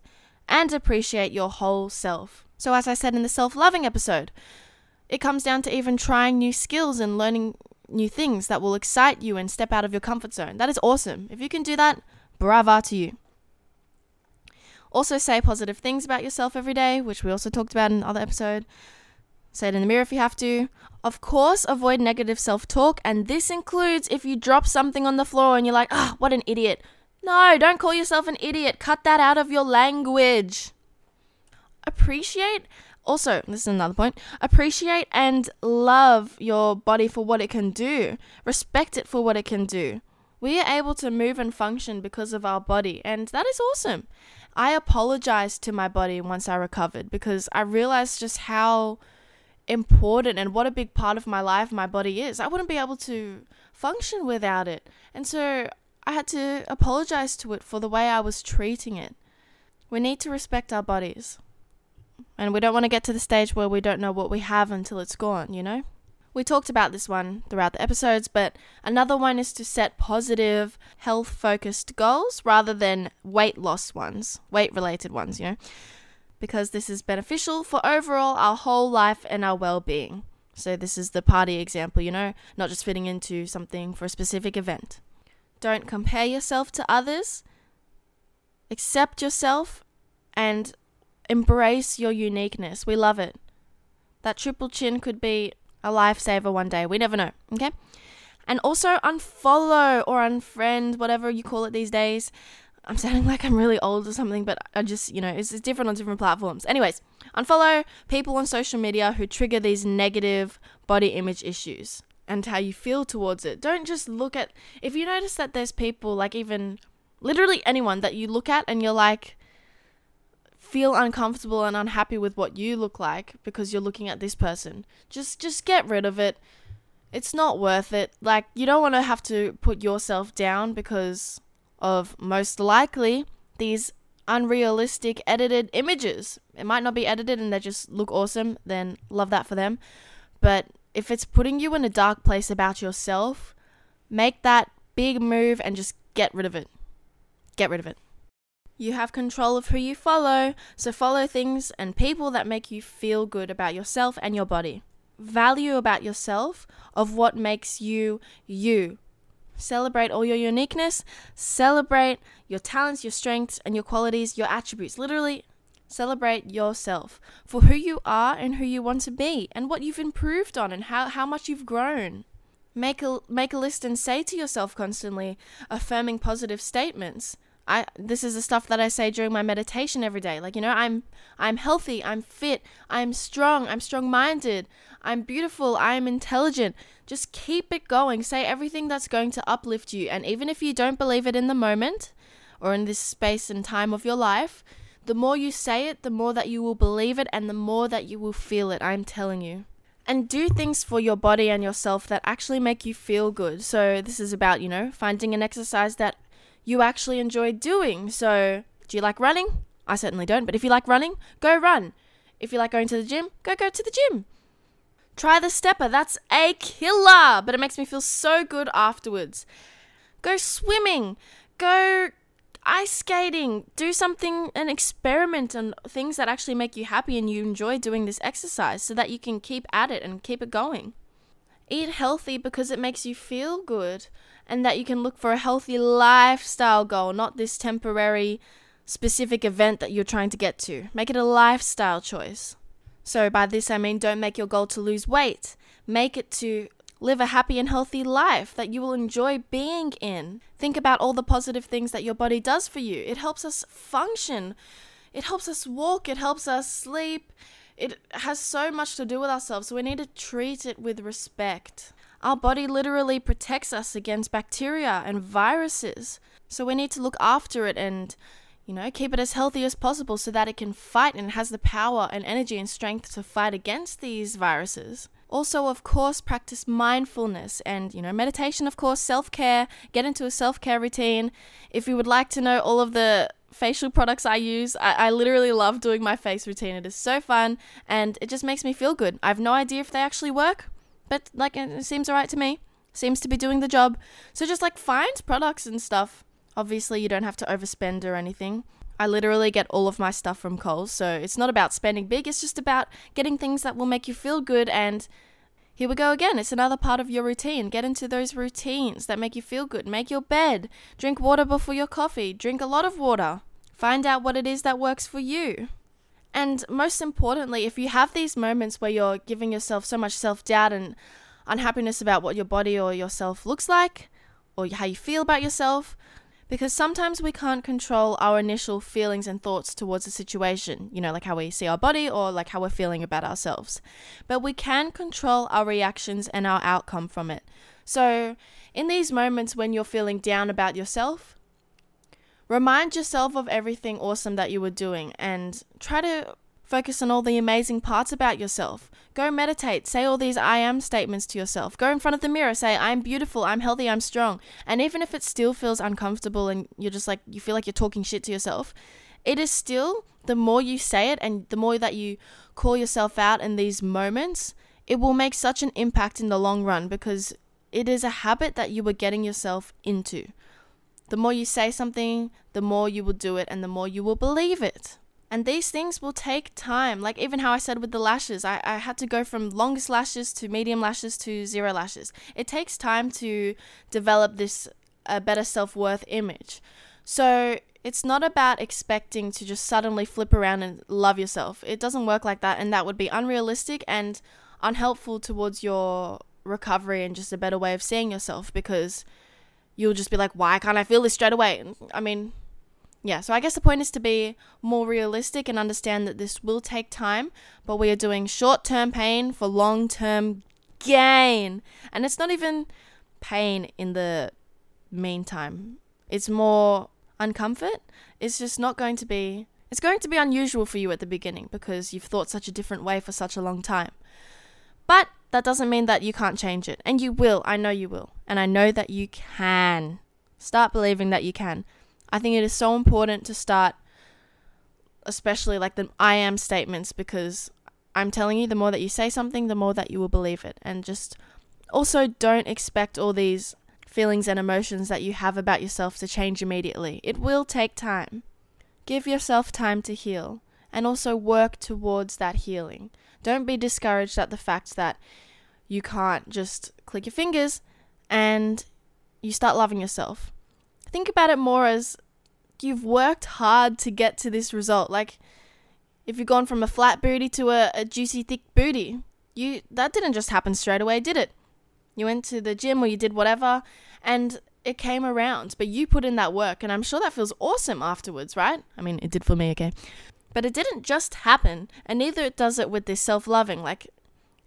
and appreciate your whole self. So, as I said in the self loving episode, it comes down to even trying new skills and learning new things that will excite you and step out of your comfort zone. That is awesome. If you can do that, brava to you. Also, say positive things about yourself every day, which we also talked about in another episode. Say it in the mirror if you have to. Of course, avoid negative self talk, and this includes if you drop something on the floor and you're like, ah, oh, what an idiot. No, don't call yourself an idiot. Cut that out of your language. Appreciate, also, this is another point, appreciate and love your body for what it can do. Respect it for what it can do. We are able to move and function because of our body, and that is awesome. I apologized to my body once I recovered because I realized just how important and what a big part of my life my body is. I wouldn't be able to function without it. And so I had to apologize to it for the way I was treating it. We need to respect our bodies. And we don't want to get to the stage where we don't know what we have until it's gone, you know? We talked about this one throughout the episodes, but another one is to set positive, health focused goals rather than weight loss ones, weight related ones, you know? because this is beneficial for overall our whole life and our well being. So, this is the party example, you know, not just fitting into something for a specific event. Don't compare yourself to others, accept yourself, and embrace your uniqueness. We love it. That triple chin could be a lifesaver one day. We never know, okay? And also unfollow or unfriend, whatever you call it these days, I'm sounding like I'm really old or something, but I just, you know, it's, it's different on different platforms. Anyways, unfollow people on social media who trigger these negative body image issues and how you feel towards it. Don't just look at, if you notice that there's people, like even literally anyone that you look at and you're like, feel uncomfortable and unhappy with what you look like because you're looking at this person, just just get rid of it It's not worth it. Like, you don't want to have to put yourself down because of most likely these unrealistic edited images. It might not be edited and they just look awesome, then love that for them. But if it's putting you in a dark place about yourself, make that big move and just get rid of it. Get rid of it. You have control of who you follow, so follow things and people that make you feel good about yourself and your body. Value about yourself of what makes you you. Celebrate all your uniqueness, celebrate your talents, your strengths, and your qualities, your attributes. Literally, celebrate yourself for who you are and who you want to be, and what you've improved on, and how, how much you've grown. Make a, make a list and say to yourself constantly, affirming positive statements. I this is the stuff that I say during my meditation every day. Like, you know, I'm I'm healthy, I'm fit, I'm strong, I'm strong-minded, I'm beautiful, I'm intelligent. Just keep it going. Say everything that's going to uplift you. And even if you don't believe it in the moment or in this space and time of your life, the more you say it, the more that you will believe it and the more that you will feel it. I'm telling you. And do things for your body and yourself that actually make you feel good. So, this is about, you know, finding an exercise that you actually enjoy doing. So, do you like running? I certainly don't, but if you like running, go run. If you like going to the gym, go go to the gym. Try the stepper, that's a killer, but it makes me feel so good afterwards. Go swimming, go ice skating, do something, an experiment on things that actually make you happy and you enjoy doing this exercise so that you can keep at it and keep it going. Eat healthy because it makes you feel good and that you can look for a healthy lifestyle goal, not this temporary specific event that you're trying to get to. Make it a lifestyle choice. So, by this I mean don't make your goal to lose weight, make it to live a happy and healthy life that you will enjoy being in. Think about all the positive things that your body does for you. It helps us function, it helps us walk, it helps us sleep. It has so much to do with ourselves, so we need to treat it with respect. Our body literally protects us against bacteria and viruses. So we need to look after it and, you know, keep it as healthy as possible so that it can fight and has the power and energy and strength to fight against these viruses. Also, of course, practice mindfulness and, you know, meditation, of course, self care, get into a self care routine. If you would like to know all of the facial products I use, I, I literally love doing my face routine. It is so fun and it just makes me feel good. I have no idea if they actually work, but like it seems alright to me. Seems to be doing the job. So just like find products and stuff. Obviously, you don't have to overspend or anything. I literally get all of my stuff from Coles, so it's not about spending big, it's just about getting things that will make you feel good and here we go again. It's another part of your routine. Get into those routines that make you feel good. Make your bed. Drink water before your coffee. Drink a lot of water. Find out what it is that works for you. And most importantly, if you have these moments where you're giving yourself so much self doubt and unhappiness about what your body or yourself looks like, or how you feel about yourself, because sometimes we can't control our initial feelings and thoughts towards a situation, you know, like how we see our body or like how we're feeling about ourselves. But we can control our reactions and our outcome from it. So, in these moments when you're feeling down about yourself, remind yourself of everything awesome that you were doing and try to focus on all the amazing parts about yourself. Go meditate. Say all these I am statements to yourself. Go in front of the mirror. Say, I'm beautiful. I'm healthy. I'm strong. And even if it still feels uncomfortable and you're just like, you feel like you're talking shit to yourself, it is still, the more you say it and the more that you call yourself out in these moments, it will make such an impact in the long run because it is a habit that you are getting yourself into. The more you say something, the more you will do it and the more you will believe it. And these things will take time. Like even how I said with the lashes, I, I had to go from longest lashes to medium lashes to zero lashes. It takes time to develop this a better self worth image. So it's not about expecting to just suddenly flip around and love yourself. It doesn't work like that, and that would be unrealistic and unhelpful towards your recovery and just a better way of seeing yourself because you'll just be like, why can't I feel this straight away? I mean, yeah, so I guess the point is to be more realistic and understand that this will take time, but we are doing short term pain for long term gain. And it's not even pain in the meantime, it's more uncomfort. It's just not going to be, it's going to be unusual for you at the beginning because you've thought such a different way for such a long time. But that doesn't mean that you can't change it. And you will. I know you will. And I know that you can. Start believing that you can. I think it is so important to start, especially like the I am statements, because I'm telling you, the more that you say something, the more that you will believe it. And just also don't expect all these feelings and emotions that you have about yourself to change immediately. It will take time. Give yourself time to heal and also work towards that healing. Don't be discouraged at the fact that you can't just click your fingers and you start loving yourself. Think about it more as you've worked hard to get to this result. Like if you've gone from a flat booty to a, a juicy thick booty, you that didn't just happen straight away, did it? You went to the gym or you did whatever and it came around, but you put in that work and I'm sure that feels awesome afterwards, right? I mean, it did for me, okay? But it didn't just happen, and neither does it with this self loving. Like,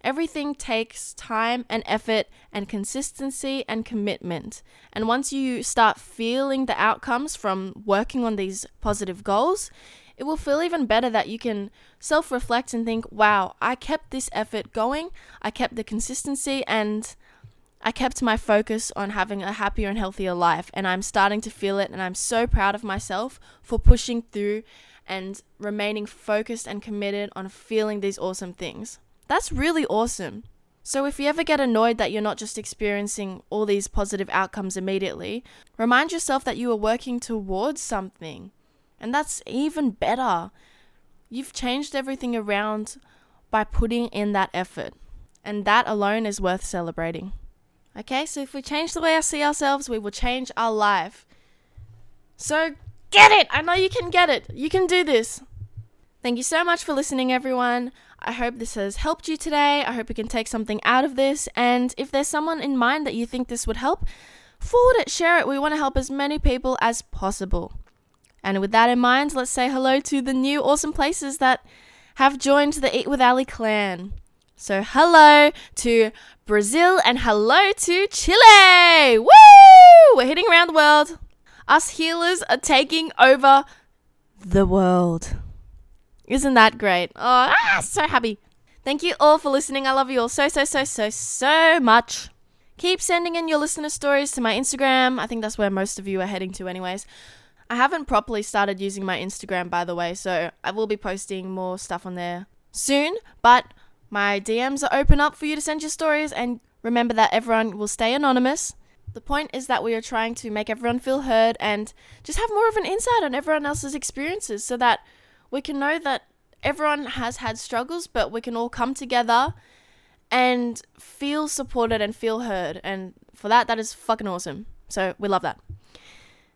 everything takes time and effort and consistency and commitment. And once you start feeling the outcomes from working on these positive goals, it will feel even better that you can self reflect and think, wow, I kept this effort going, I kept the consistency, and I kept my focus on having a happier and healthier life. And I'm starting to feel it, and I'm so proud of myself for pushing through and remaining focused and committed on feeling these awesome things. That's really awesome. So, if you ever get annoyed that you're not just experiencing all these positive outcomes immediately, remind yourself that you are working towards something. And that's even better. You've changed everything around by putting in that effort. And that alone is worth celebrating. Okay, so if we change the way I see ourselves, we will change our life. So Get it! I know you can get it. You can do this. Thank you so much for listening, everyone. I hope this has helped you today. I hope you can take something out of this. And if there's someone in mind that you think this would help, forward it, share it. We want to help as many people as possible. And with that in mind, let's say hello to the new awesome places that have joined the Eat with Ally clan. So, hello to Brazil and hello to Chile! Woo! We're hitting around the world. Us healers are taking over the world. Isn't that great? Oh, ah, so happy. Thank you all for listening. I love you all so, so, so, so, so much. Keep sending in your listener stories to my Instagram. I think that's where most of you are heading to, anyways. I haven't properly started using my Instagram, by the way, so I will be posting more stuff on there soon. But my DMs are open up for you to send your stories, and remember that everyone will stay anonymous. The point is that we are trying to make everyone feel heard and just have more of an insight on everyone else's experiences so that we can know that everyone has had struggles, but we can all come together and feel supported and feel heard. And for that, that is fucking awesome. So we love that.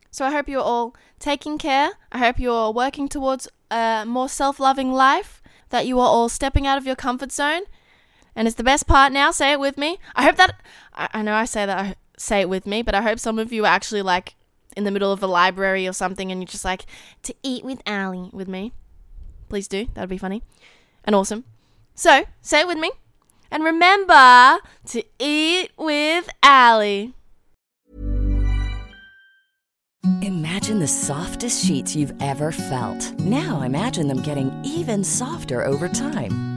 So I hope you're all taking care. I hope you're working towards a more self loving life, that you are all stepping out of your comfort zone. And it's the best part now. Say it with me. I hope that. I, I know I say that say it with me, but I hope some of you are actually like in the middle of a library or something and you're just like, to eat with Ally with me. Please do. That'd be funny and awesome. So, say it with me. And remember to eat with Ally. Imagine the softest sheets you've ever felt. Now imagine them getting even softer over time.